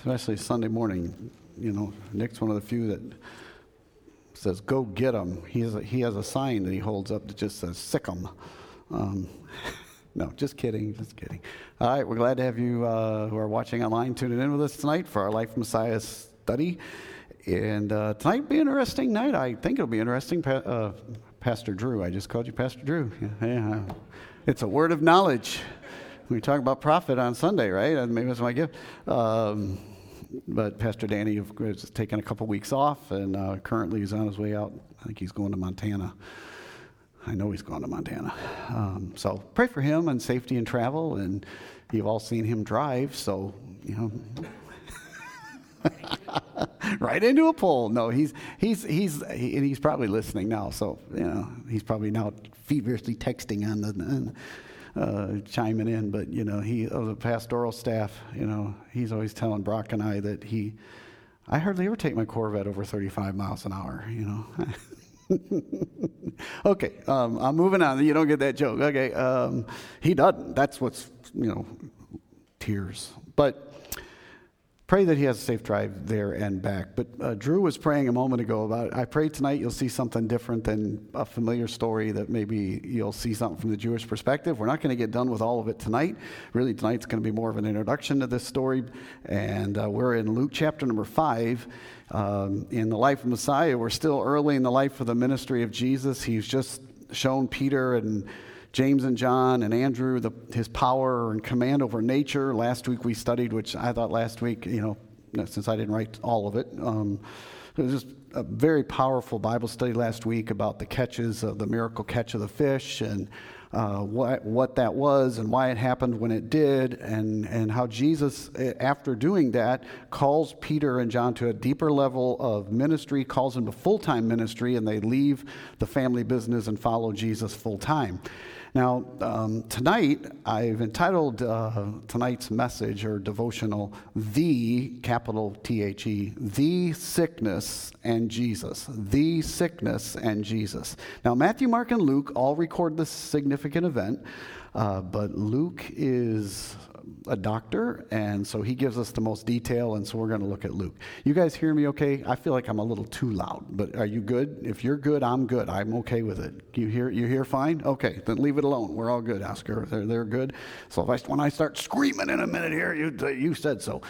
especially Sunday morning. You know, Nick's one of the few that says, "Go get him." He has a, he has a sign that he holds up that just says "Sick 'em." Um, no, just kidding, just kidding. All right, we're glad to have you uh, who are watching online tuning in with us tonight for our Life Messiah study. And uh, tonight will be an interesting night. I think it'll be interesting. Pa- uh, Pastor Drew, I just called you Pastor Drew. Yeah, yeah. It's a word of knowledge. We talk about prophet on Sunday, right? Maybe that's my gift. Um, but Pastor Danny has taken a couple weeks off, and uh, currently he's on his way out. I think he's going to Montana. I know he's going to Montana. Um, so pray for him and safety and travel. And you've all seen him drive, so you know. right into a pole. No, he's he's he's he, and he's probably listening now. So you know he's probably now feverishly texting on the. Uh, chiming in, but you know, he of the pastoral staff, you know, he's always telling Brock and I that he, I hardly ever take my Corvette over 35 miles an hour, you know. okay, um, I'm moving on. You don't get that joke. Okay, um, he doesn't. That's what's you know, tears. But pray that he has a safe drive there and back. But uh, Drew was praying a moment ago about, I pray tonight you'll see something different than a familiar story, that maybe you'll see something from the Jewish perspective. We're not going to get done with all of it tonight. Really, tonight's going to be more of an introduction to this story. And uh, we're in Luke chapter number five. Um, in the life of Messiah, we're still early in the life of the ministry of Jesus. He's just shown Peter and James and John and Andrew, the, his power and command over nature. Last week we studied, which I thought last week, you know, since I didn't write all of it, um, it was just a very powerful Bible study last week about the catches of the miracle catch of the fish and uh, what, what that was and why it happened when it did, and, and how Jesus, after doing that, calls Peter and John to a deeper level of ministry, calls them to full time ministry, and they leave the family business and follow Jesus full time. Now, um, tonight, I've entitled uh, tonight's message or devotional, The, capital T H E, The Sickness and Jesus. The Sickness and Jesus. Now, Matthew, Mark, and Luke all record this significant event, uh, but Luke is a doctor, and so he gives us the most detail, and so we're going to look at Luke. You guys hear me okay? I feel like I'm a little too loud, but are you good? If you're good, I'm good. I'm okay with it. You hear you hear fine? Okay, then leave it alone. We're all good, Oscar. They're, they're good. So if I, when I start screaming in a minute here, you, you said so.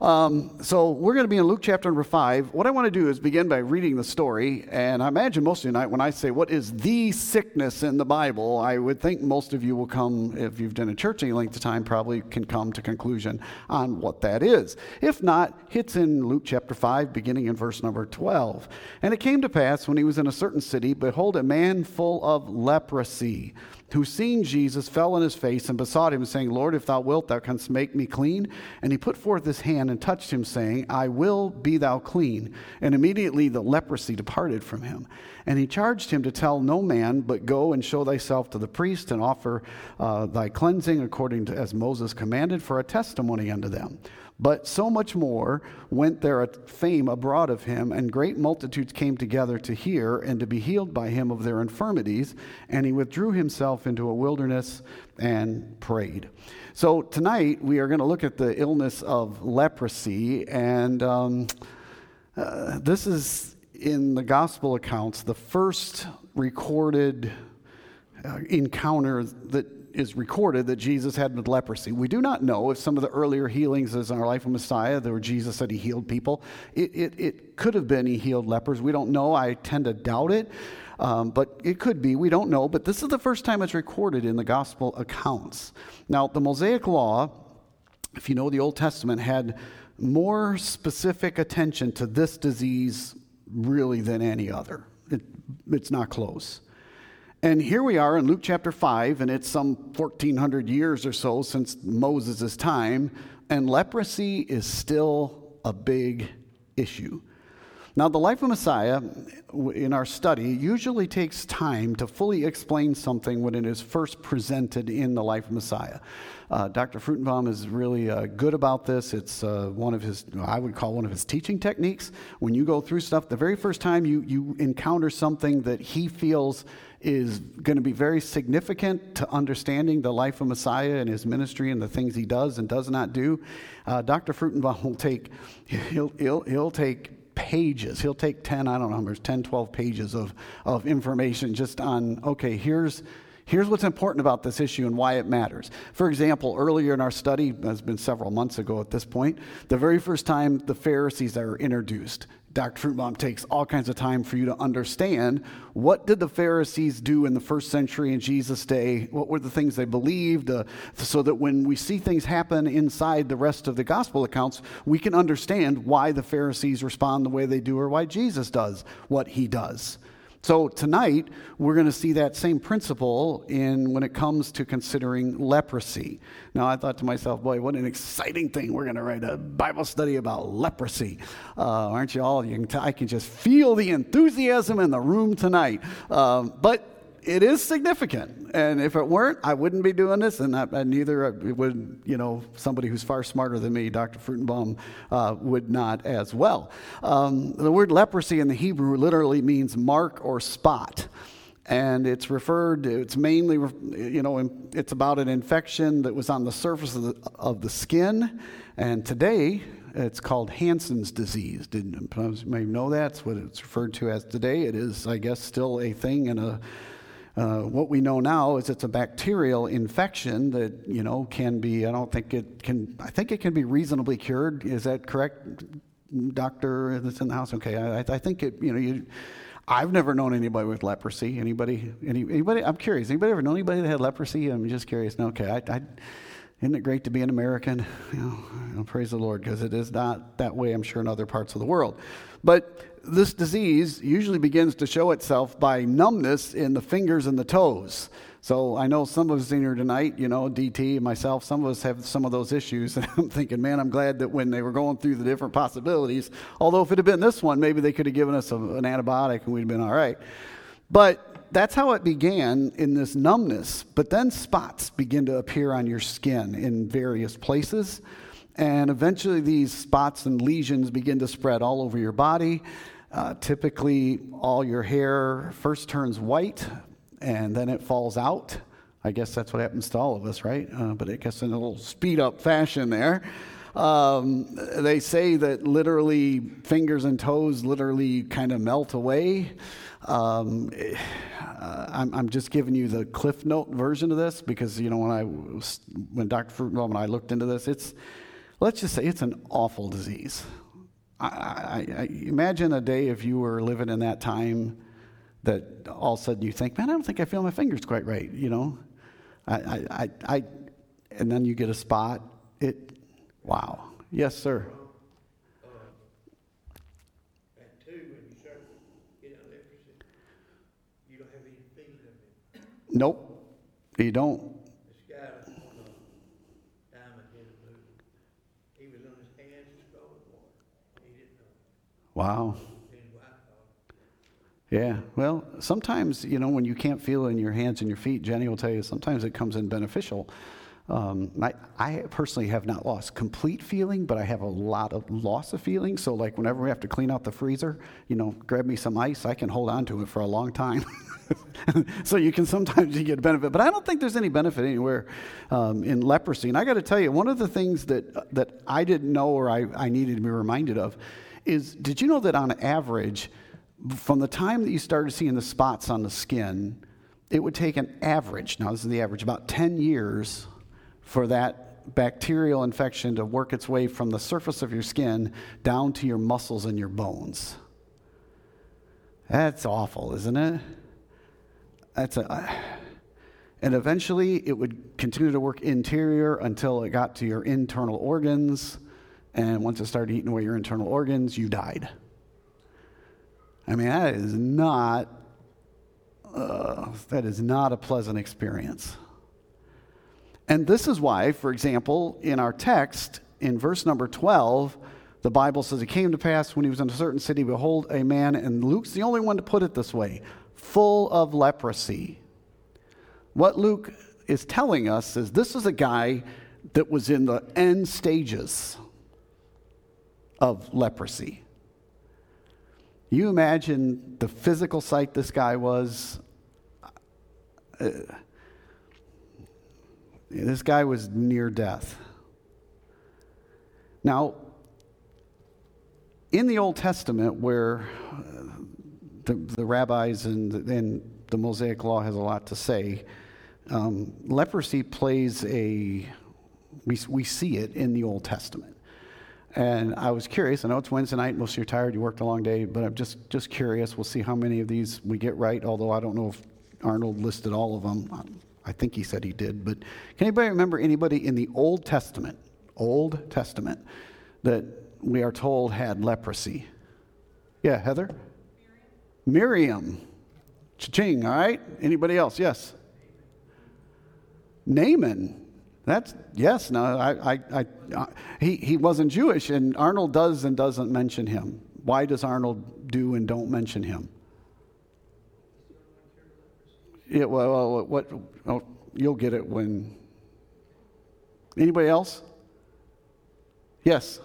Um, so we're going to be in Luke chapter number five. What I want to do is begin by reading the story. And I imagine most of you tonight, when I say what is the sickness in the Bible, I would think most of you will come, if you've done a church any length of time, probably can come to conclusion on what that is. If not, it's in Luke chapter five, beginning in verse number 12. And it came to pass when he was in a certain city, behold, a man full of leprosy who seeing Jesus fell on his face and besought him, saying, Lord, if thou wilt, thou canst make me clean. And he put forth his hand and touched him, saying, I will be thou clean. And immediately the leprosy departed from him. And he charged him to tell no man, but go and show thyself to the priest and offer uh, thy cleansing according to as Moses commanded for a testimony unto them. But so much more went there fame abroad of him, and great multitudes came together to hear and to be healed by him of their infirmities. And he withdrew himself into a wilderness and prayed. So tonight we are going to look at the illness of leprosy, and um, uh, this is in the gospel accounts the first recorded uh, encounter that is recorded that Jesus had leprosy. We do not know if some of the earlier healings in our life of Messiah, there were Jesus said he healed people. It, it, it could have been he healed lepers. We don't know. I tend to doubt it. Um, but it could be. We don't know. But this is the first time it's recorded in the gospel accounts. Now, the Mosaic Law, if you know the Old Testament, had more specific attention to this disease really than any other. It, it's not close. And here we are in Luke chapter 5, and it's some 1400 years or so since Moses' time, and leprosy is still a big issue. Now, the life of Messiah in our study usually takes time to fully explain something when it is first presented in the life of Messiah. Uh, Dr. Fruchtenbaum is really uh, good about this. It's uh, one of his, I would call one of his teaching techniques. When you go through stuff, the very first time you, you encounter something that he feels is going to be very significant to understanding the life of Messiah and his ministry and the things he does and does not do, uh, Dr. Fruchtenbaum will take, he'll, he'll, he'll take pages. He'll take 10, I don't know, numbers, 10, 12 pages of, of information just on, okay, here's, here's what's important about this issue and why it matters. For example, earlier in our study, that's been several months ago at this point, the very first time the Pharisees are introduced, Dr. Fruchtenbaum takes all kinds of time for you to understand what did the Pharisees do in the first century in Jesus' day? What were the things they believed? Uh, so that when we see things happen inside the rest of the gospel accounts, we can understand why the Pharisees respond the way they do or why Jesus does what he does. So tonight, we're going to see that same principle in when it comes to considering leprosy. Now, I thought to myself, boy, what an exciting thing. We're going to write a Bible study about leprosy. Uh, aren't you all? You can t- I can just feel the enthusiasm in the room tonight. Uh, but it is significant. And if it weren't, I wouldn't be doing this, and, I, and neither would, you know, somebody who's far smarter than me, Dr. Fruchtenbaum, uh, would not as well. Um, the word leprosy in the Hebrew literally means mark or spot. And it's referred, to it's mainly, you know, it's about an infection that was on the surface of the, of the skin. And today, it's called Hansen's disease. Didn't you may know that's what it's referred to as today. It is, I guess, still a thing in a uh, what we know now is it's a bacterial infection that you know can be. I don't think it can. I think it can be reasonably cured. Is that correct, doctor? That's in the house. Okay, I, I think it. You know, you. I've never known anybody with leprosy. Anybody? Any, anybody? I'm curious. Anybody ever know anybody that had leprosy? I'm just curious. No, okay. I, I, isn't it great to be an American? You know, praise the Lord, because it is not that way. I'm sure in other parts of the world, but this disease usually begins to show itself by numbness in the fingers and the toes. So I know some of us in here tonight, you know, DT myself, some of us have some of those issues. And I'm thinking, man, I'm glad that when they were going through the different possibilities, although if it had been this one, maybe they could have given us a, an antibiotic and we'd have been all right. But that's how it began in this numbness. But then spots begin to appear on your skin in various places. And eventually, these spots and lesions begin to spread all over your body. Uh, typically, all your hair first turns white and then it falls out. I guess that's what happens to all of us, right? Uh, but I guess in a little speed up fashion there. Um, they say that literally fingers and toes literally kind of melt away. Um, uh, I'm, I'm, just giving you the cliff note version of this because you know when I when Dr. Fruchtenbaum and I looked into this, it's let's just say it's an awful disease. I, I, I, imagine a day if you were living in that time that all of a sudden you think, man, I don't think I feel my fingers quite right, you know? I, I, I, and then you get a spot. It, wow. Yes, sir. Nope, you don't. Wow. Yeah, well, sometimes, you know, when you can't feel in your hands and your feet, Jenny will tell you sometimes it comes in beneficial. Um, I, I, personally have not lost complete feeling, but I have a lot of loss of feeling. So, like, whenever we have to clean out the freezer, you know, grab me some ice, I can hold on to it for a long time. so you can sometimes you get a benefit, but I don't think there's any benefit anywhere um, in leprosy. And I got to tell you, one of the things that that I didn't know or I, I needed to be reminded of is did you know that on average, from the time that you started seeing the spots on the skin, it would take an average, now this is the average, about 10 years for that bacterial infection to work its way from the surface of your skin down to your muscles and your bones. That's awful, isn't it? That's a. And eventually it would continue to work interior until it got to your internal organs and once it started eating away your internal organs, you died. I mean, that is not uh, that is not a pleasant experience. And this is why, for example, in our text, in verse number 12, the Bible says it came to pass when he was in a certain city, behold, a man, and Luke's the only one to put it this way, full of leprosy. What Luke is telling us is this is a guy that was in the end stages of leprosy. You imagine the physical sight this guy was. Uh, this guy was near death. Now, in the Old Testament, where uh, the, the rabbis and, and, the Mosaic Law has a lot to say, um, leprosy plays a, we, we see it in the Old Testament. And I was curious. I know it's Wednesday night. Most of you are tired. You worked a long day, but I'm just just curious. We'll see how many of these we get right. Although I don't know if Arnold listed all of them. I think he said he did. But can anybody remember anybody in the Old Testament, Old Testament, that we are told had leprosy? Yeah, Heather. Miriam. Miriam. Cha-ching. All right. Anybody else? Yes. Naaman. That's yes. No, I, I, I, uh, he he wasn't Jewish, and Arnold does and doesn't mention him. Why does Arnold do and don't mention him? Yeah. Well, what? Oh, you'll get it when. Anybody else? Yes.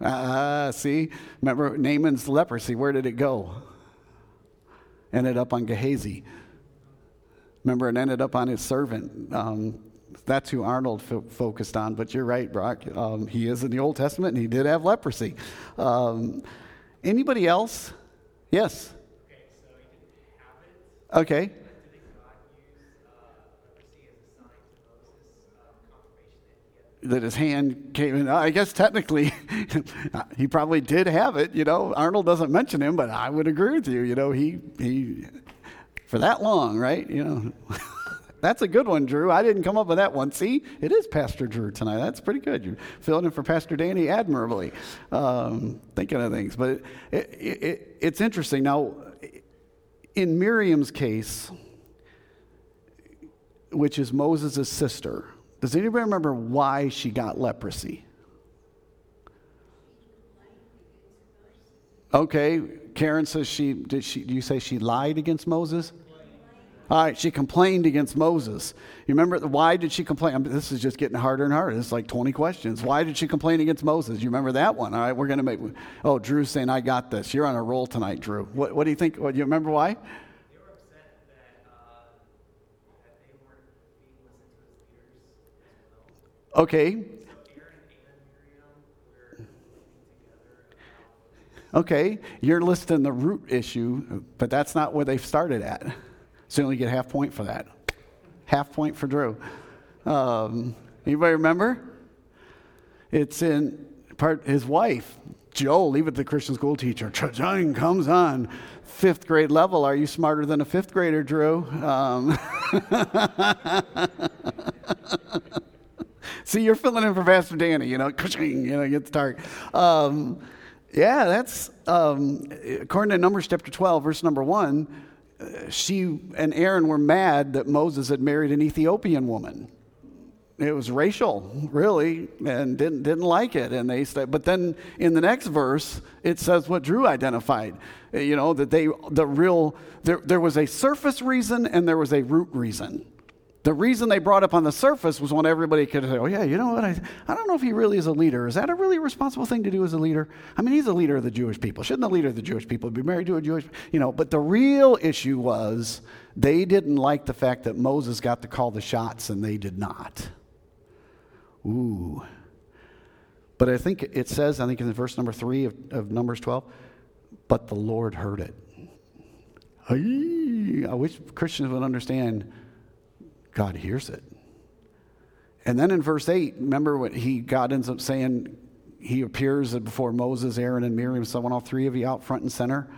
Ah, uh, see, remember Naaman's leprosy? Where did it go? Ended up on Gehazi. Remember, it ended up on his servant. Um, that's who Arnold fo- focused on. But you're right, Brock. Um, he is in the Old Testament, and he did have leprosy. Um, anybody else? Yes. Okay. So he didn't have it. Okay. that his hand came in. I guess technically, he probably did have it. You know, Arnold doesn't mention him, but I would agree with you. You know, he he for that long, right? You know, that's a good one, Drew. I didn't come up with that one. See, it is Pastor Drew tonight. That's pretty good. You're filling in for Pastor Danny admirably, um, thinking of things. But it, it, it, it's interesting. Now, in Miriam's case, which is Moses' sister, does anybody remember why she got leprosy? Okay, Karen says she did she you say she lied against Moses? All right, she complained against Moses. You remember why did she complain? I mean, this is just getting harder and harder. It's like 20 questions. Why did she complain against Moses? You remember that one? All right, we're going to make. Oh, Drew's saying, I got this. You're on a roll tonight, Drew. What, what do you think? What, you remember why? They were upset that, uh, that they weren't being listened to as leaders as well. Okay. So Aaron and Miriam were working together about Okay, you're listing the root issue, but that's not where they started at. So you only get half point for that. Half point for Drew. Um, anybody remember? It's in part his wife, Joe, leave it to the Christian school teacher. Cha-ching comes on. Fifth grade level. Are you smarter than a fifth grader, Drew? Um, See, you're filling in for Pastor Danny, you know, you know, get the target. Um, yeah, that's, um, according to Numbers chapter 12, verse number 1, uh, she and Aaron were mad that Moses had married an Ethiopian woman. It was racial, really, and didn't, didn't like it. And they said, but then in the next verse, it says what Drew identified. You know, that they, the real, there, there was a surface reason and there was a root reason. The reason they brought up on the surface was when everybody could say, oh, yeah, you know what? I, I don't know if he really is a leader. Is that a really responsible thing to do as a leader? I mean, he's a leader of the Jewish people. Shouldn't the leader of the Jewish people be married to a Jewish, you know? But the real issue was they didn't like the fact that Moses got to call the shots and they did not. Ooh. But I think it says, I think in verse number three of, of Numbers 12, but the Lord heard it. I wish Christians would understand God hears it. And then in verse 8, remember what he God ends up saying, he appears before Moses, Aaron, and Miriam, someone, all three of you out front and center,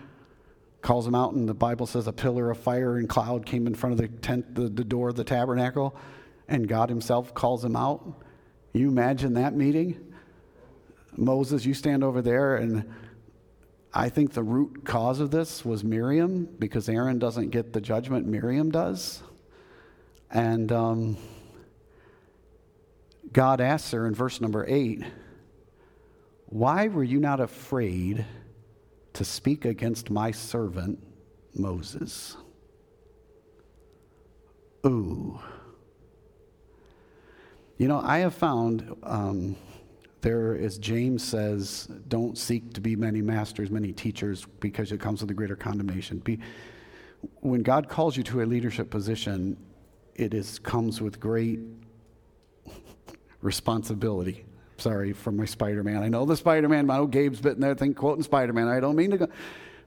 calls them out, and the Bible says a pillar of fire and cloud came in front of the tent, the, the door of the tabernacle, and God himself calls them out. You imagine that meeting? Moses, you stand over there, and I think the root cause of this was Miriam, because Aaron doesn't get the judgment Miriam does. And um, God asks her in verse number eight, Why were you not afraid to speak against my servant Moses? Ooh. You know, I have found um, there, as James says, don't seek to be many masters, many teachers, because it comes with a greater condemnation. Be, when God calls you to a leadership position, it is, comes with great responsibility. Sorry for my Spider Man. I know the Spider Man. I know Gabe's bitten there, think quoting Spider Man. I don't mean to go,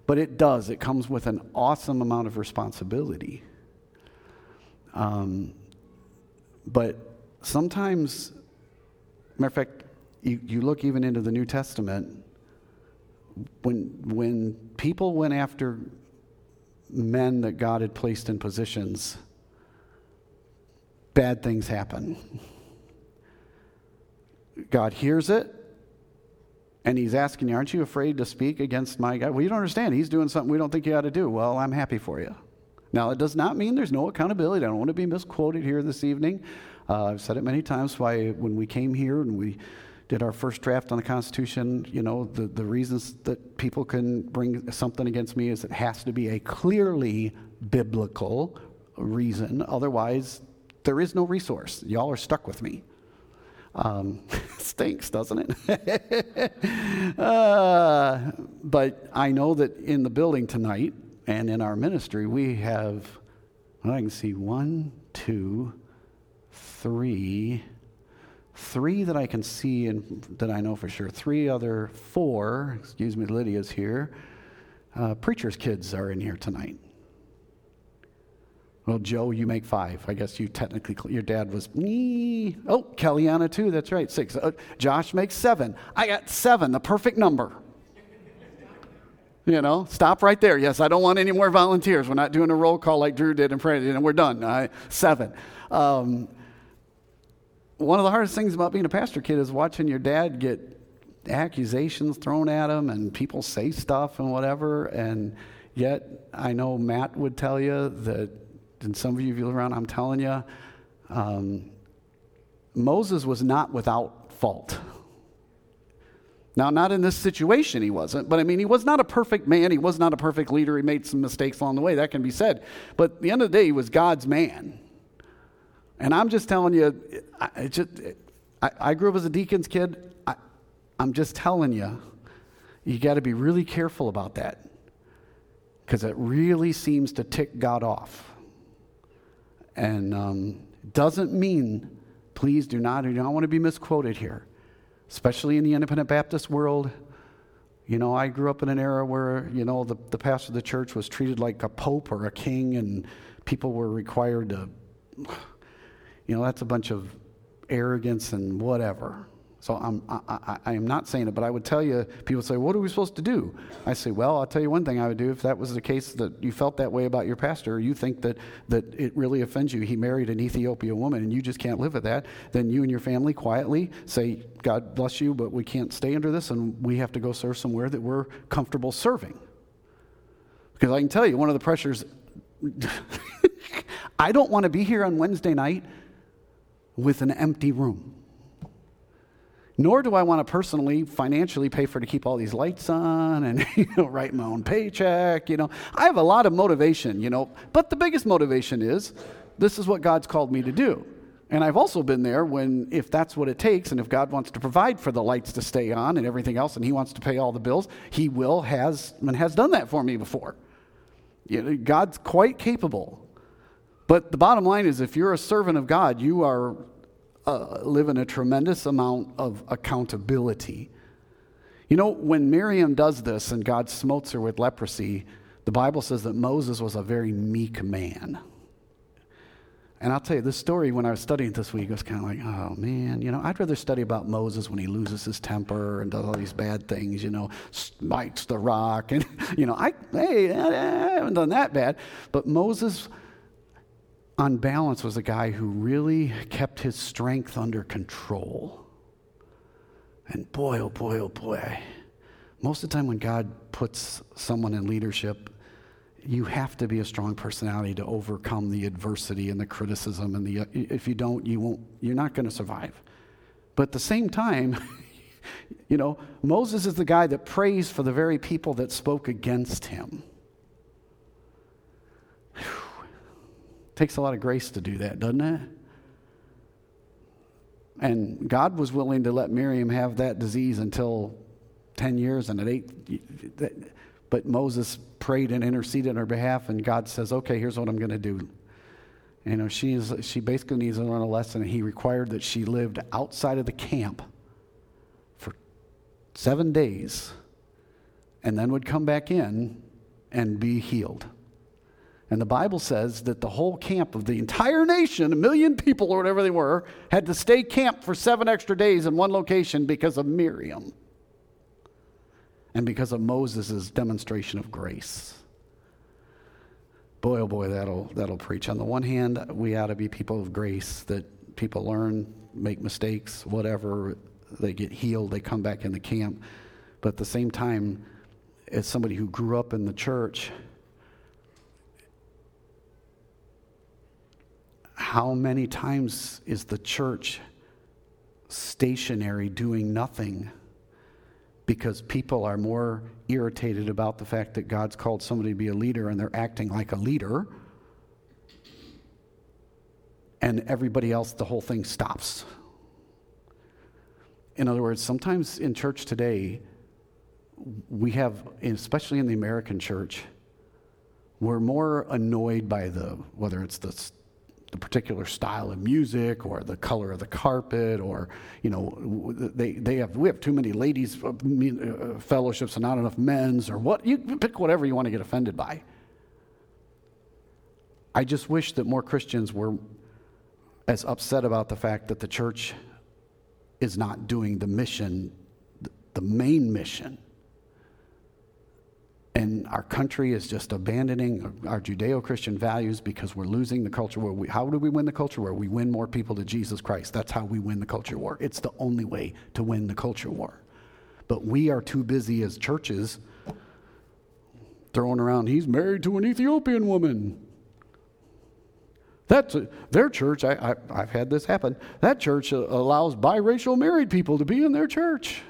but it does. It comes with an awesome amount of responsibility. Um, but sometimes, matter of fact, you, you look even into the New Testament, when, when people went after men that God had placed in positions, bad things happen. God hears it, and He's asking you, Aren't you afraid to speak against my God? Well, you don't understand. He's doing something we don't think you ought to do. Well, I'm happy for you. Now, it does not mean there's no accountability. I don't want to be misquoted here this evening. Uh, I've said it many times why when we came here and we did our first draft on the Constitution, you know, the, the reasons that people can bring something against me is it has to be a clearly biblical reason. Otherwise, there is no resource. Y'all are stuck with me. Um, stinks, doesn't it? uh, but I know that in the building tonight and in our ministry, we have, well, I can see one, two, three, three that I can see and that I know for sure. Three other, four, excuse me, Lydia's here. Uh, preacher's kids are in here tonight. Well, Joe, you make five. I guess you technically, your dad was, me. oh, Kellyanna too, that's right, six. Uh, Josh makes seven. I got seven, the perfect number. You know, stop right there. Yes, I don't want any more volunteers. We're not doing a roll call like Drew did and prayed, and we're done. I, seven. Um, one of the hardest things about being a pastor kid is watching your dad get accusations thrown at him and people say stuff and whatever. And yet, I know Matt would tell you that and some of you around, I'm telling you, um, Moses was not without fault. Now, not in this situation, he wasn't, but I mean, he was not a perfect man. He was not a perfect leader. He made some mistakes along the way. That can be said. But at the end of the day, he was God's man. And I'm just telling you, I, just, I, I grew up as a deacon's kid. I, I'm just telling you, you got to be really careful about that because it really seems to tick God off. And um, doesn't mean, please do not, I don't want to be misquoted here, especially in the independent Baptist world. You know, I grew up in an era where, you know, the, the pastor of the church was treated like a pope or a king, and people were required to, you know, that's a bunch of arrogance and whatever. So I'm, I, I, I, am not saying it, but I would tell you, people say, What are we supposed to do? I say, Well, I'll tell you one thing I would do if that was the case that you felt that way about your pastor, or you think that, that it really offends you. He married an Ethiopian woman and you just can't live with that. Then you and your family quietly say, God bless you, but we can't stay under this and we have to go serve somewhere that we're comfortable serving. Because I can tell you, one of the pressures, I don't want to be here on Wednesday night with an empty room nor do I want to personally, financially pay for to keep all these lights on and you know, write my own paycheck. You know, I have a lot of motivation. You know, but the biggest motivation is this is what God's called me to do. And I've also been there when, if that's what it takes, and if God wants to provide for the lights to stay on and everything else, and He wants to pay all the bills, He will, has, and has done that for me before. You know, God's quite capable. But the bottom line is, if you're a servant of God, you are uh, live in a tremendous amount of accountability. You know, when Miriam does this and God smotes her with leprosy, the Bible says that Moses was a very meek man. And I'll tell you, this story, when I was studying this week, it was kind of like, oh man, you know, I'd rather study about Moses when he loses his temper and does all these bad things, you know, smites the rock. And, you know, I, hey, I haven't done that bad. But Moses on balance, was a guy who really kept his strength under control. And boy, oh boy, oh boy, most of the time when God puts someone in leadership, you have to be a strong personality to overcome the adversity and the criticism and the if you don't you won't you're not going to survive but at the same time You know, Moses is the guy that prays for the very people that spoke against him. Takes a lot of grace to do that, doesn't it? And God was willing to let Miriam have that disease until 10 years and at eight. But Moses prayed and interceded on her behalf, and God says, okay, here's what I'm going to do. You know, she's, she basically needs to learn a lesson. He required that she lived outside of the camp for seven days and then would come back in and be healed. And the Bible says that the whole camp of the entire nation, a million people or whatever they were, had to stay camped for seven extra days in one location because of Miriam and because of Moses' demonstration of grace. Boy, oh boy, that'll, that'll preach. On the one hand, we ought to be people of grace that people learn, make mistakes, whatever, they get healed, they come back in the camp. But at the same time, as somebody who grew up in the church, how many times is the church stationary doing nothing because people are more irritated about the fact that God's called somebody to be a leader and they're acting like a leader. And everybody else, the whole thing stops. In other words, sometimes in church today, we have, especially in the American church, we're more annoyed by the, whether it's the the particular style of music or the color of the carpet or you know they, they have we have too many ladies uh, uh, fellowships and not enough men's or what you pick whatever you want to get offended by. I just wish that more christians were as upset about the fact that the church is not doing the mission the main mission and our country is just abandoning our Judeo Christian values because we're losing the culture war. We, how do we win the culture war? We win more people to Jesus Christ. That's how we win the culture war. It's the only way to win the culture war. But we are too busy as churches throwing around, he's married to an Ethiopian woman. That's a, their church. I, I, I've had this happen. That church allows biracial married people to be in their church.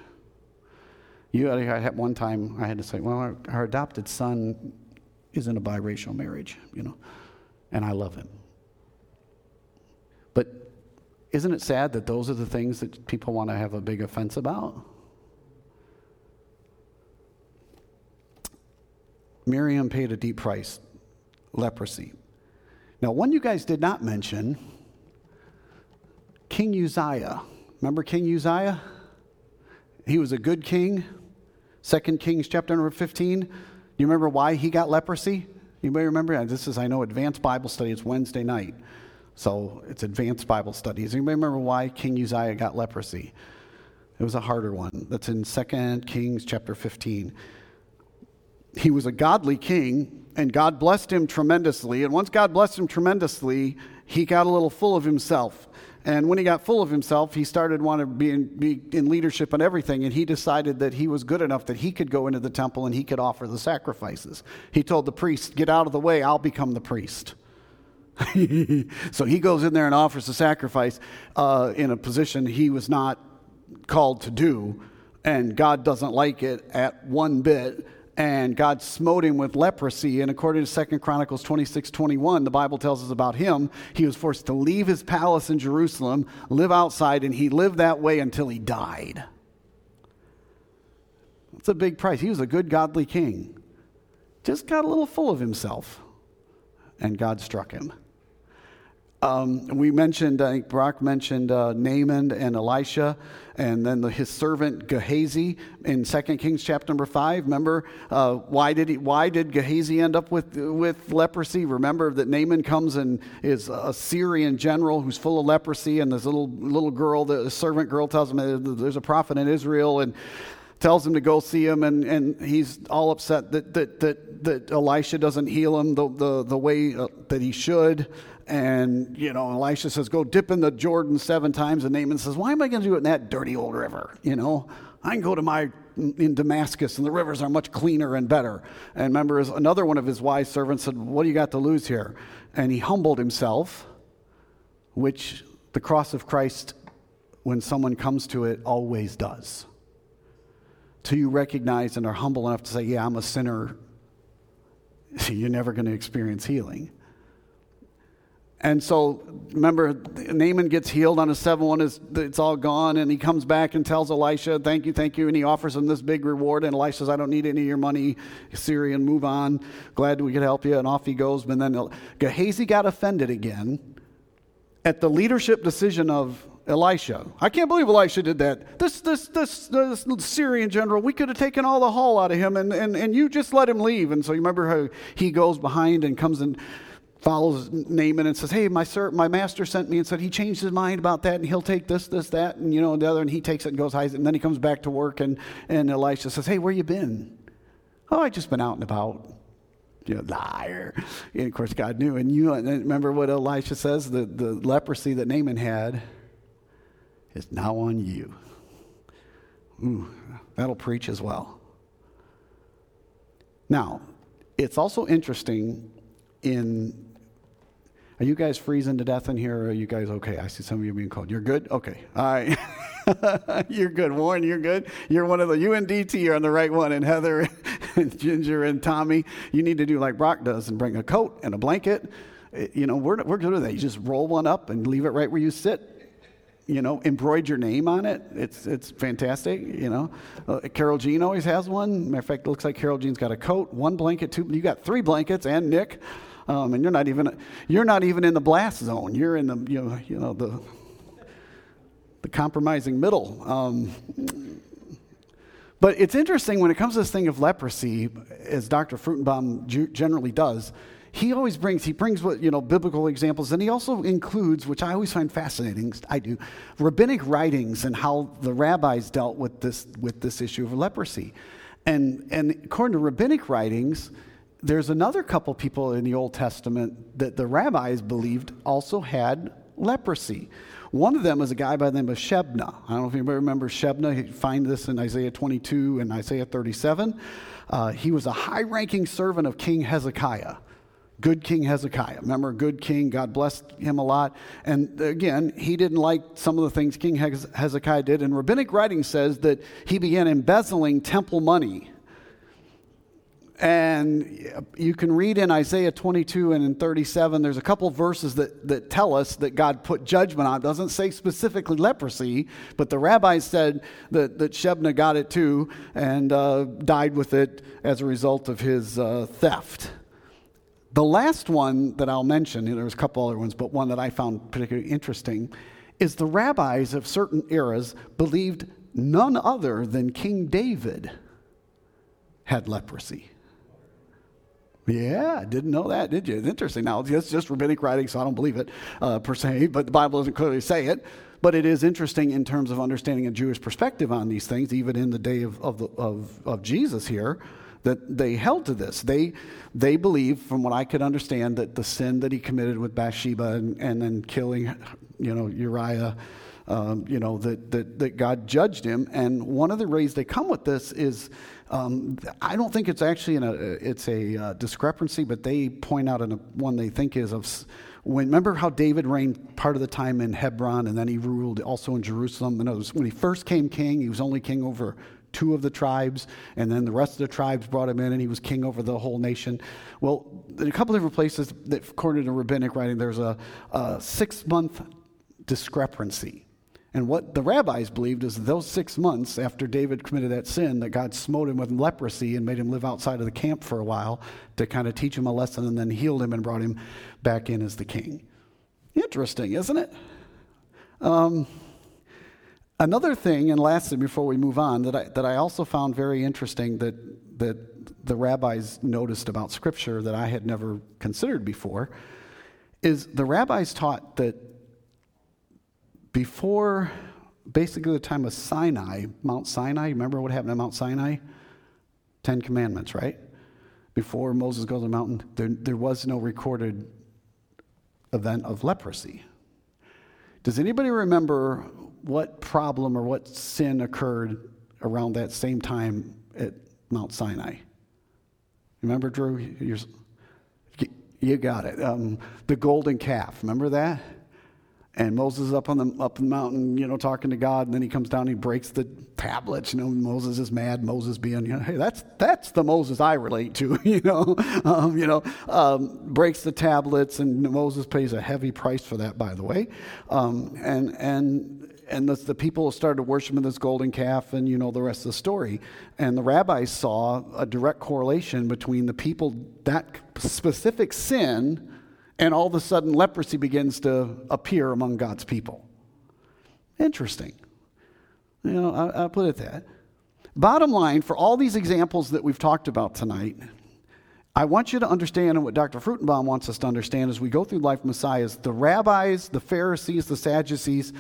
You, I had one time I had to say, well, our, our adopted son is in a biracial marriage, you know, and I love him. But isn't it sad that those are the things that people want to have a big offense about? Miriam paid a deep price leprosy. Now, one you guys did not mention King Uzziah. Remember King Uzziah? He was a good king. Second Kings chapter number 15. You remember why he got leprosy? Anybody remember? This is, I know, advanced Bible study. It's Wednesday night. So it's advanced Bible studies. Anybody remember why King Uzziah got leprosy? It was a harder one. That's in Second Kings chapter 15. He was a godly king, and God blessed him tremendously. And once God blessed him tremendously, he got a little full of himself. And when he got full of himself, he started wanting to be in, be in leadership and everything. And he decided that he was good enough that he could go into the temple and he could offer the sacrifices. He told the priest, Get out of the way, I'll become the priest. so he goes in there and offers the sacrifice uh, in a position he was not called to do. And God doesn't like it at one bit and God smote him with leprosy. And according to 2 Chronicles 26 21, the Bible tells us about him. He was forced to leave his palace in Jerusalem, live outside, and he lived that way until he died. That's a big price. He was a good, godly king. Just got a little full of himself, and God struck him. Um, we mentioned, I think Brock mentioned uh, Naaman and Elisha, and then the, his servant Gehazi in 2 Kings chapter number 5. Remember, uh, why, did he, why did Gehazi end up with, with leprosy? Remember that Naaman comes and is a Syrian general who's full of leprosy, and this little, little girl, the servant girl, tells him there's a prophet in Israel, and tells him to go see him, and, and he's all upset that, that, that, that Elisha doesn't heal him the, the, the way uh, that he should. And, you know, Elisha says, go dip in the Jordan seven times. And Naaman says, why am I going to do it in that dirty old river? You know, I can go to my, in Damascus, and the rivers are much cleaner and better. And remember, another one of his wise servants said, what do you got to lose here? And he humbled himself, which the cross of Christ, when someone comes to it, always does. till you recognize and are humble enough to say, Yeah, I'm a sinner, you're never going to experience healing. And so, remember, Naaman gets healed on a seven one. Is it's all gone, and he comes back and tells Elisha, "Thank you, thank you," and he offers him this big reward. And Elisha says, "I don't need any of your money, Syrian. Move on. Glad we could help you." And off he goes. But then Gehazi got offended again at the leadership decision of Elisha. I can't believe Elisha did that. This, this, this, this Syrian general, we could have taken all the haul out of him, and, and, and you just let him leave. And so you remember how he goes behind and comes and follows Naaman and says, "Hey, my sir, my master sent me and said he changed his mind about that, and he'll take this, this, that, and you know the other." And he takes it and goes hides it, and then he comes back to work, and and Elisha says, "Hey, where you been?" "Oh, I just been out and about." You liar. And of course, God knew. And you and remember what Elisha says: the the leprosy that Naaman had is now on you. Ooh, that'll preach as well. Now, it's also interesting in are you guys freezing to death in here? Or are you guys okay? I see some of you being cold. You're good? Okay. All right. you're good. Warren, you're good. You're one of the, you and DT are on the right one. And Heather and Ginger and Tommy, you need to do like Brock does and bring a coat and a blanket. Eh, you know, we're, we're good with that. You just roll one up and leave it right where you sit you know, embroider your name on it. It's, it's fantastic, you know. Uh, Carol Jean always has one. Matter of fact, it looks like Carol Jean's got a coat, one blanket, two, you got three blankets, and Nick. Um, and you're not even you're not even in the blast zone. You're in the you know you know the the compromising middle. Um, but it's interesting when it comes to this thing of leprosy, as Dr. Fruchtenbaum generally does. He always brings he brings what you know biblical examples, and he also includes, which I always find fascinating. I do rabbinic writings and how the rabbis dealt with this with this issue of leprosy, and and according to rabbinic writings, there's another couple people in the Old Testament that the rabbis believed also had leprosy. One of them is a guy by the name of Shebna. I don't know if anybody remembers Shebna. You find this in Isaiah 22 and Isaiah 37. Uh, he was a high ranking servant of King Hezekiah. Good King Hezekiah. Remember, good king, God blessed him a lot. And again, he didn't like some of the things King Hezekiah did. And rabbinic writing says that he began embezzling temple money and you can read in Isaiah 22 and in 37, there's a couple verses that, that tell us that God put judgment on. It doesn't say specifically leprosy, but the rabbis said that, that Shebna got it too and uh, died with it as a result of his uh, theft. The last one that I'll mention, there was a couple other ones, but one that I found particularly interesting, is the rabbis of certain eras believed none other than King David had leprosy. Yeah, didn't know that, did you? It's interesting. Now, it's just rabbinic writing, so I don't believe it uh, per se, but the Bible doesn't clearly say it. But it is interesting in terms of understanding a Jewish perspective on these things, even in the day of, of, the, of, of Jesus here, that they held to this. They, they believe, from what I could understand, that the sin that he committed with Bathsheba and, and then killing, you know, Uriah, um, you know, that, that, that God judged him. And one of the ways they come with this is um, I don't think it's actually a, it's a uh, discrepancy, but they point out in a, one they think is of when remember how David reigned part of the time in Hebron and then he ruled also in Jerusalem. In other when he first came king, he was only king over two of the tribes, and then the rest of the tribes brought him in, and he was king over the whole nation. Well, in a couple different places, that, according to rabbinic writing, there's a, a six month discrepancy and what the rabbis believed is those six months after David committed that sin, that God smote him with leprosy and made him live outside of the camp for a while to kind of teach him a lesson and then healed him and brought him back in as the king. Interesting, isn't it? Um, another thing, and lastly, before we move on, that I, that I also found very interesting that, that the rabbis noticed about Scripture that I had never considered before is the rabbis taught that before basically the time of Sinai, Mount Sinai, remember what happened at Mount Sinai? Ten Commandments, right? Before Moses goes to the mountain, there, there was no recorded event of leprosy. Does anybody remember what problem or what sin occurred around that same time at Mount Sinai? Remember, Drew? you got it. Um, the golden calf. Remember that? And Moses is up on the up the mountain, you know, talking to God, and then he comes down and he breaks the tablets. You know, Moses is mad. Moses being, you know, hey, that's that's the Moses I relate to. You know, um, you know, um, breaks the tablets, and Moses pays a heavy price for that, by the way. Um, and and and the, the, people started worshiping this golden calf, and you know the rest of the story. And the rabbis saw a direct correlation between the people that specific sin and all of a sudden leprosy begins to appear among God's people. Interesting. You know, I, will put it that. Bottom line, for all these examples that we've talked about tonight, I want you to understand, and what Dr. Fruchtenbaum wants us to understand as we go through Life Messiahs, the rabbis, the Pharisees, the Sadducees,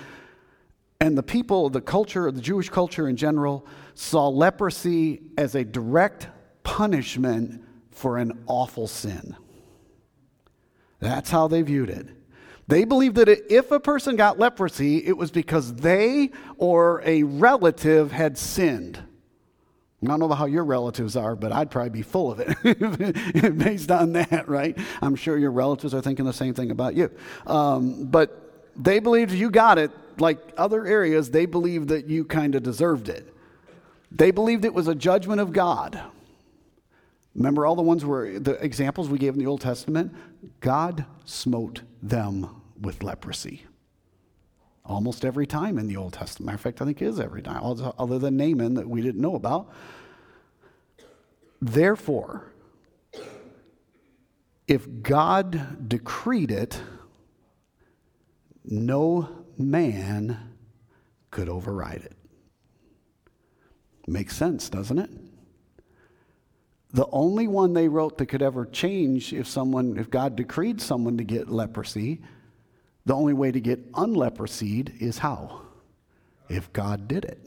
and the people, the culture, the Jewish culture in general, saw leprosy as a direct punishment for an awful sin. That's how they viewed it. They believed that if a person got leprosy, it was because they or a relative had sinned. I don't know how your relatives are, but I'd probably be full of it based on that, right? I'm sure your relatives are thinking the same thing about you. Um, but they believed you got it. Like other areas, they believed that you kind of deserved it. They believed it was a judgment of God. Remember all the ones where the examples we gave in the Old Testament? God smote them with leprosy. Almost every time in the Old Testament. Matter of fact, I think it is every time, other than Naaman that we didn't know about. Therefore, if God decreed it, no man could override it. Makes sense, doesn't it? The only one they wrote that could ever change if someone, if God decreed someone to get leprosy, the only way to get unleprosied is how? If God did it.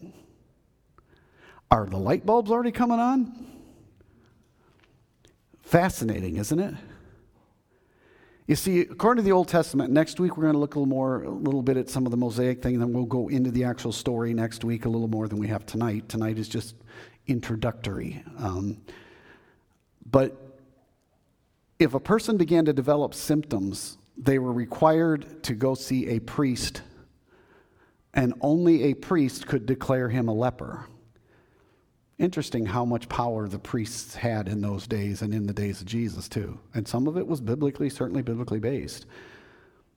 Are the light bulbs already coming on? Fascinating, isn't it? You see, according to the Old Testament, next week we're going to look a little more, a little bit at some of the Mosaic thing, and then we'll go into the actual story next week a little more than we have tonight. Tonight is just introductory. Um, but if a person began to develop symptoms, they were required to go see a priest, and only a priest could declare him a leper. Interesting how much power the priests had in those days and in the days of Jesus, too. And some of it was biblically, certainly biblically based.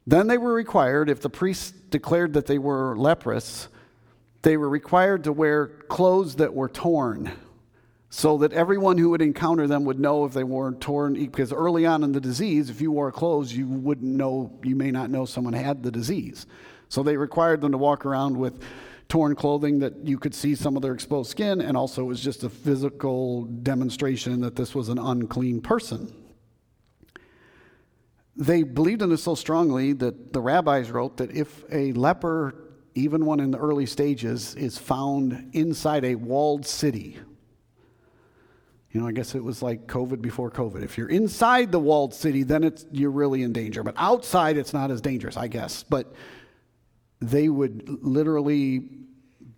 Then they were required, if the priests declared that they were leprous, they were required to wear clothes that were torn so that everyone who would encounter them would know if they were torn because early on in the disease if you wore clothes you wouldn't know you may not know someone had the disease. So they required them to walk around with torn clothing that you could see some of their exposed skin and also it was just a physical demonstration that this was an unclean person. They believed in this so strongly that the rabbis wrote that if a leper even one in the early stages is found inside a walled city you know, I guess it was like COVID before COVID. If you're inside the walled city, then it's you're really in danger. But outside, it's not as dangerous, I guess. But they would literally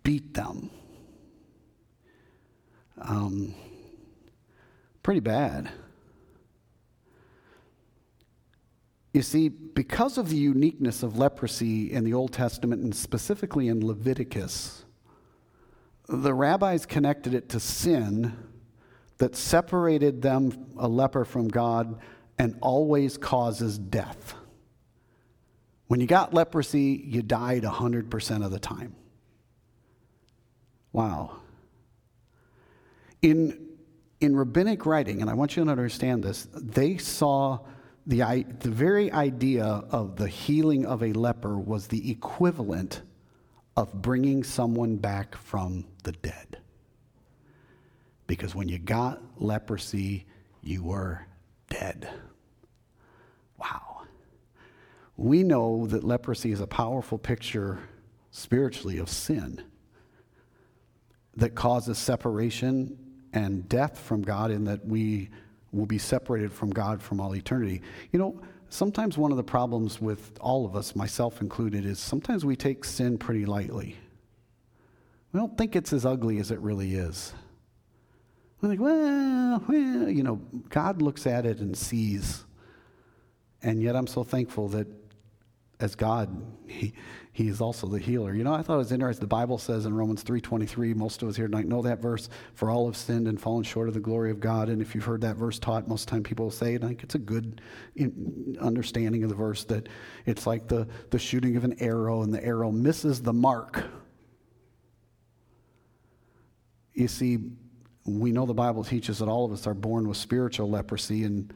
beat them. Um, pretty bad. You see, because of the uniqueness of leprosy in the Old Testament and specifically in Leviticus, the rabbis connected it to sin that separated them, a leper, from God and always causes death. When you got leprosy, you died 100% of the time. Wow. In, in rabbinic writing, and I want you to understand this, they saw the, the very idea of the healing of a leper was the equivalent of bringing someone back from the dead because when you got leprosy, you were dead. Wow. We know that leprosy is a powerful picture spiritually of sin that causes separation and death from God, in that we will be separated from God from all eternity. You know, sometimes one of the problems with all of us, myself included, is sometimes we take sin pretty lightly. We don't think it's as ugly as it really is. We're like, well, well, you know, God looks at it and sees. And yet I'm so thankful that as God, he, he is also the healer. You know, I thought it was interesting. The Bible says in Romans 3.23, most of us here tonight know that verse, for all have sinned and fallen short of the glory of God. And if you've heard that verse taught, most of the time people will say, and I think it's a good understanding of the verse, that it's like the, the shooting of an arrow and the arrow misses the mark. You see, we know the Bible teaches that all of us are born with spiritual leprosy, and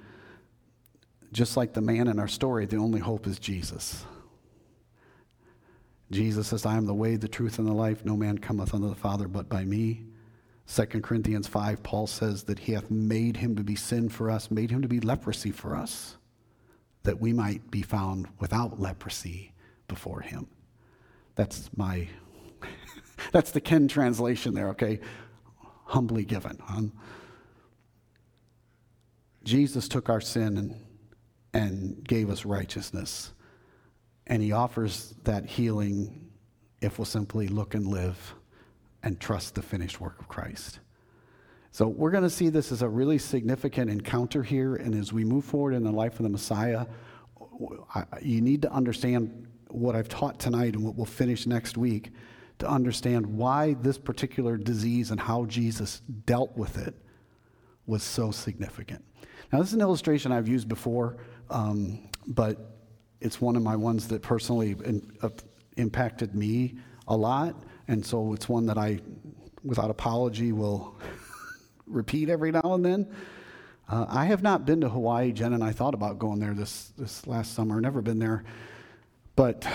just like the man in our story, the only hope is Jesus. Jesus says, I am the way, the truth, and the life. No man cometh unto the Father but by me. 2 Corinthians 5, Paul says that he hath made him to be sin for us, made him to be leprosy for us, that we might be found without leprosy before him. That's my, that's the Ken translation there, okay? Humbly given. Jesus took our sin and, and gave us righteousness. And he offers that healing if we'll simply look and live and trust the finished work of Christ. So we're going to see this as a really significant encounter here. And as we move forward in the life of the Messiah, you need to understand what I've taught tonight and what we'll finish next week to understand why this particular disease and how Jesus dealt with it was so significant. Now, this is an illustration I've used before, um, but it's one of my ones that personally in, uh, impacted me a lot. And so it's one that I, without apology, will repeat every now and then. Uh, I have not been to Hawaii. Jen and I thought about going there this, this last summer. Never been there. But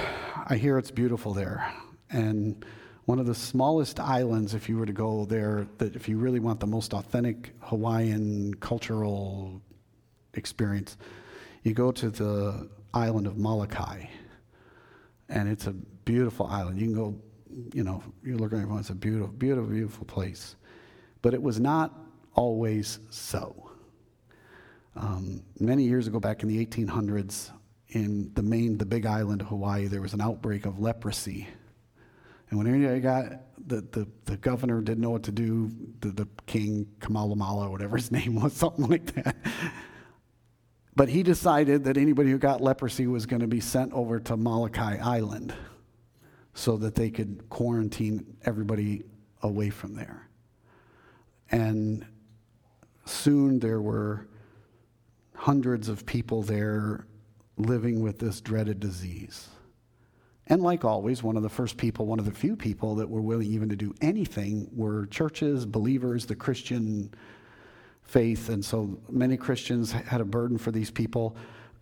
I hear it's beautiful there. And one of the smallest islands, if you were to go there, that if you really want the most authentic Hawaiian cultural experience, you go to the island of Molokai. And it's a beautiful island. You can go, you know, you're looking at it, it's a beautiful, beautiful, beautiful place. But it was not always so. Um, many years ago, back in the 1800s, in the main, the big island of Hawaii, there was an outbreak of leprosy. And when you got the, the, the governor didn't know what to do, the, the king, Kamalamala, whatever his name was, something like that, but he decided that anybody who got leprosy was going to be sent over to Molokai Island so that they could quarantine everybody away from there. And soon there were hundreds of people there living with this dreaded disease. And like always, one of the first people, one of the few people that were willing even to do anything were churches, believers, the Christian faith. And so many Christians had a burden for these people.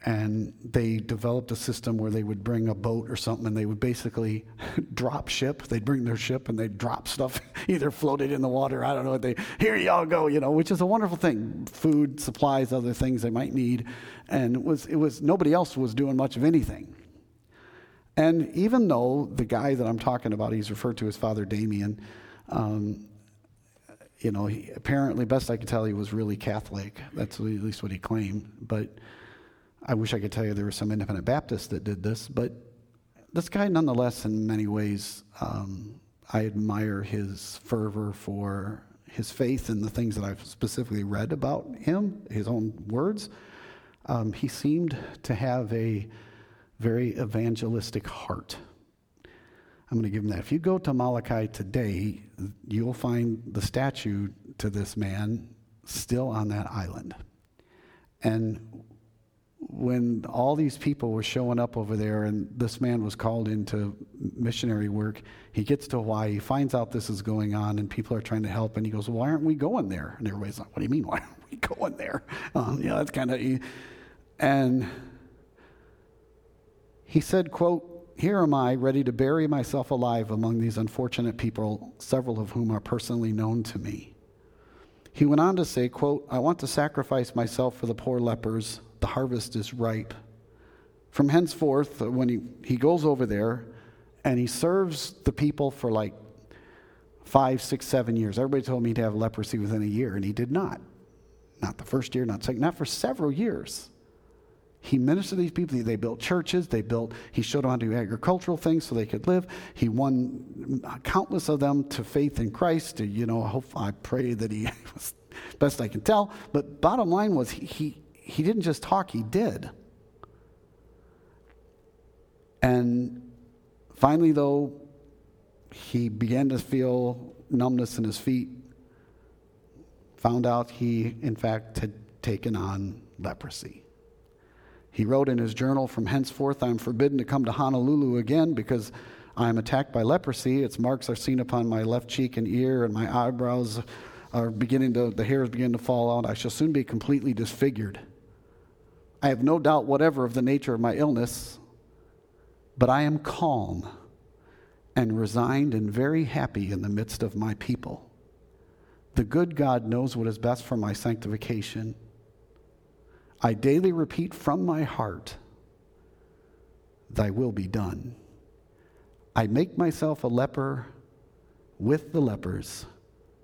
And they developed a system where they would bring a boat or something and they would basically drop ship. They'd bring their ship and they'd drop stuff, either floated in the water, I don't know, what they, here y'all go, you know, which is a wonderful thing. Food, supplies, other things they might need. And it was, it was, nobody else was doing much of anything. And even though the guy that I'm talking about, he's referred to as Father Damien, um, you know, he, apparently, best I could tell, he was really Catholic. That's at least what he claimed. But I wish I could tell you there were some independent Baptists that did this. But this guy, nonetheless, in many ways, um, I admire his fervor for his faith and the things that I've specifically read about him, his own words. Um, he seemed to have a very evangelistic heart. I'm going to give him that. If you go to Molokai today, you'll find the statue to this man still on that island. And when all these people were showing up over there and this man was called into missionary work, he gets to Hawaii, he finds out this is going on and people are trying to help, and he goes, Why aren't we going there? And everybody's like, What do you mean, why aren't we going there? Um, know, that's kind of, and he said, quote, here am I, ready to bury myself alive among these unfortunate people, several of whom are personally known to me. He went on to say, quote, I want to sacrifice myself for the poor lepers. The harvest is ripe. From henceforth, uh, when he, he goes over there and he serves the people for like five, six, seven years. Everybody told me he'd have leprosy within a year, and he did not. Not the first year, not second, not for several years. He ministered to these people. They built churches. They built, he showed them how to do agricultural things so they could live. He won countless of them to faith in Christ. To, You know, I hope, I pray that he was best I can tell. But bottom line was he, he, he didn't just talk, he did. And finally, though, he began to feel numbness in his feet, found out he, in fact, had taken on leprosy. He wrote in his journal, From henceforth I am forbidden to come to Honolulu again because I am attacked by leprosy. Its marks are seen upon my left cheek and ear, and my eyebrows are beginning to, the hairs begin to fall out. I shall soon be completely disfigured. I have no doubt whatever of the nature of my illness, but I am calm and resigned and very happy in the midst of my people. The good God knows what is best for my sanctification. I daily repeat from my heart, Thy will be done. I make myself a leper with the lepers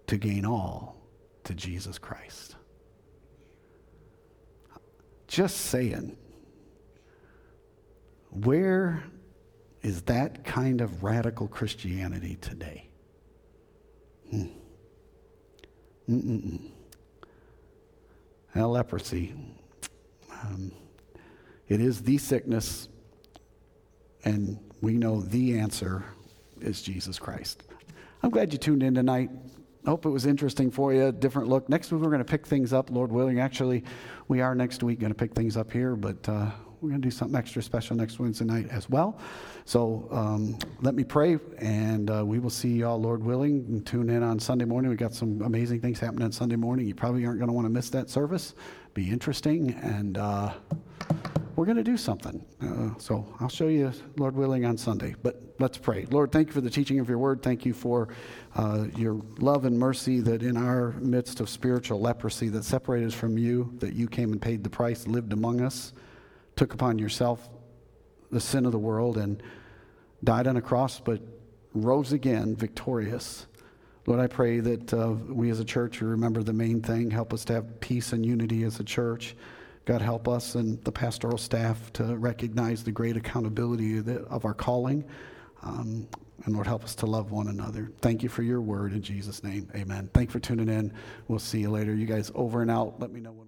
to gain all to Jesus Christ. Just saying. Where is that kind of radical Christianity today? Hmm. Now, leprosy. Um, it is the sickness, and we know the answer is Jesus Christ. I'm glad you tuned in tonight. I hope it was interesting for you. Different look. Next week, we're going to pick things up, Lord willing. Actually, we are next week going to pick things up here, but uh, we're going to do something extra special next Wednesday night as well. So um, let me pray, and uh, we will see y'all, Lord willing. And tune in on Sunday morning. We got some amazing things happening on Sunday morning. You probably aren't going to want to miss that service. Be interesting, and uh, we're going to do something. Uh, so I'll show you, Lord willing, on Sunday. But let's pray. Lord, thank you for the teaching of your word. Thank you for uh, your love and mercy that in our midst of spiritual leprosy that separated us from you, that you came and paid the price, lived among us took upon yourself the sin of the world and died on a cross, but rose again victorious. Lord, I pray that uh, we as a church remember the main thing. Help us to have peace and unity as a church. God, help us and the pastoral staff to recognize the great accountability of, our calling. Um, and Lord, help us to love one another. Thank you for your word in Jesus' name. Amen. Thank you for tuning in. We'll see you later. You guys over and out. Let me know.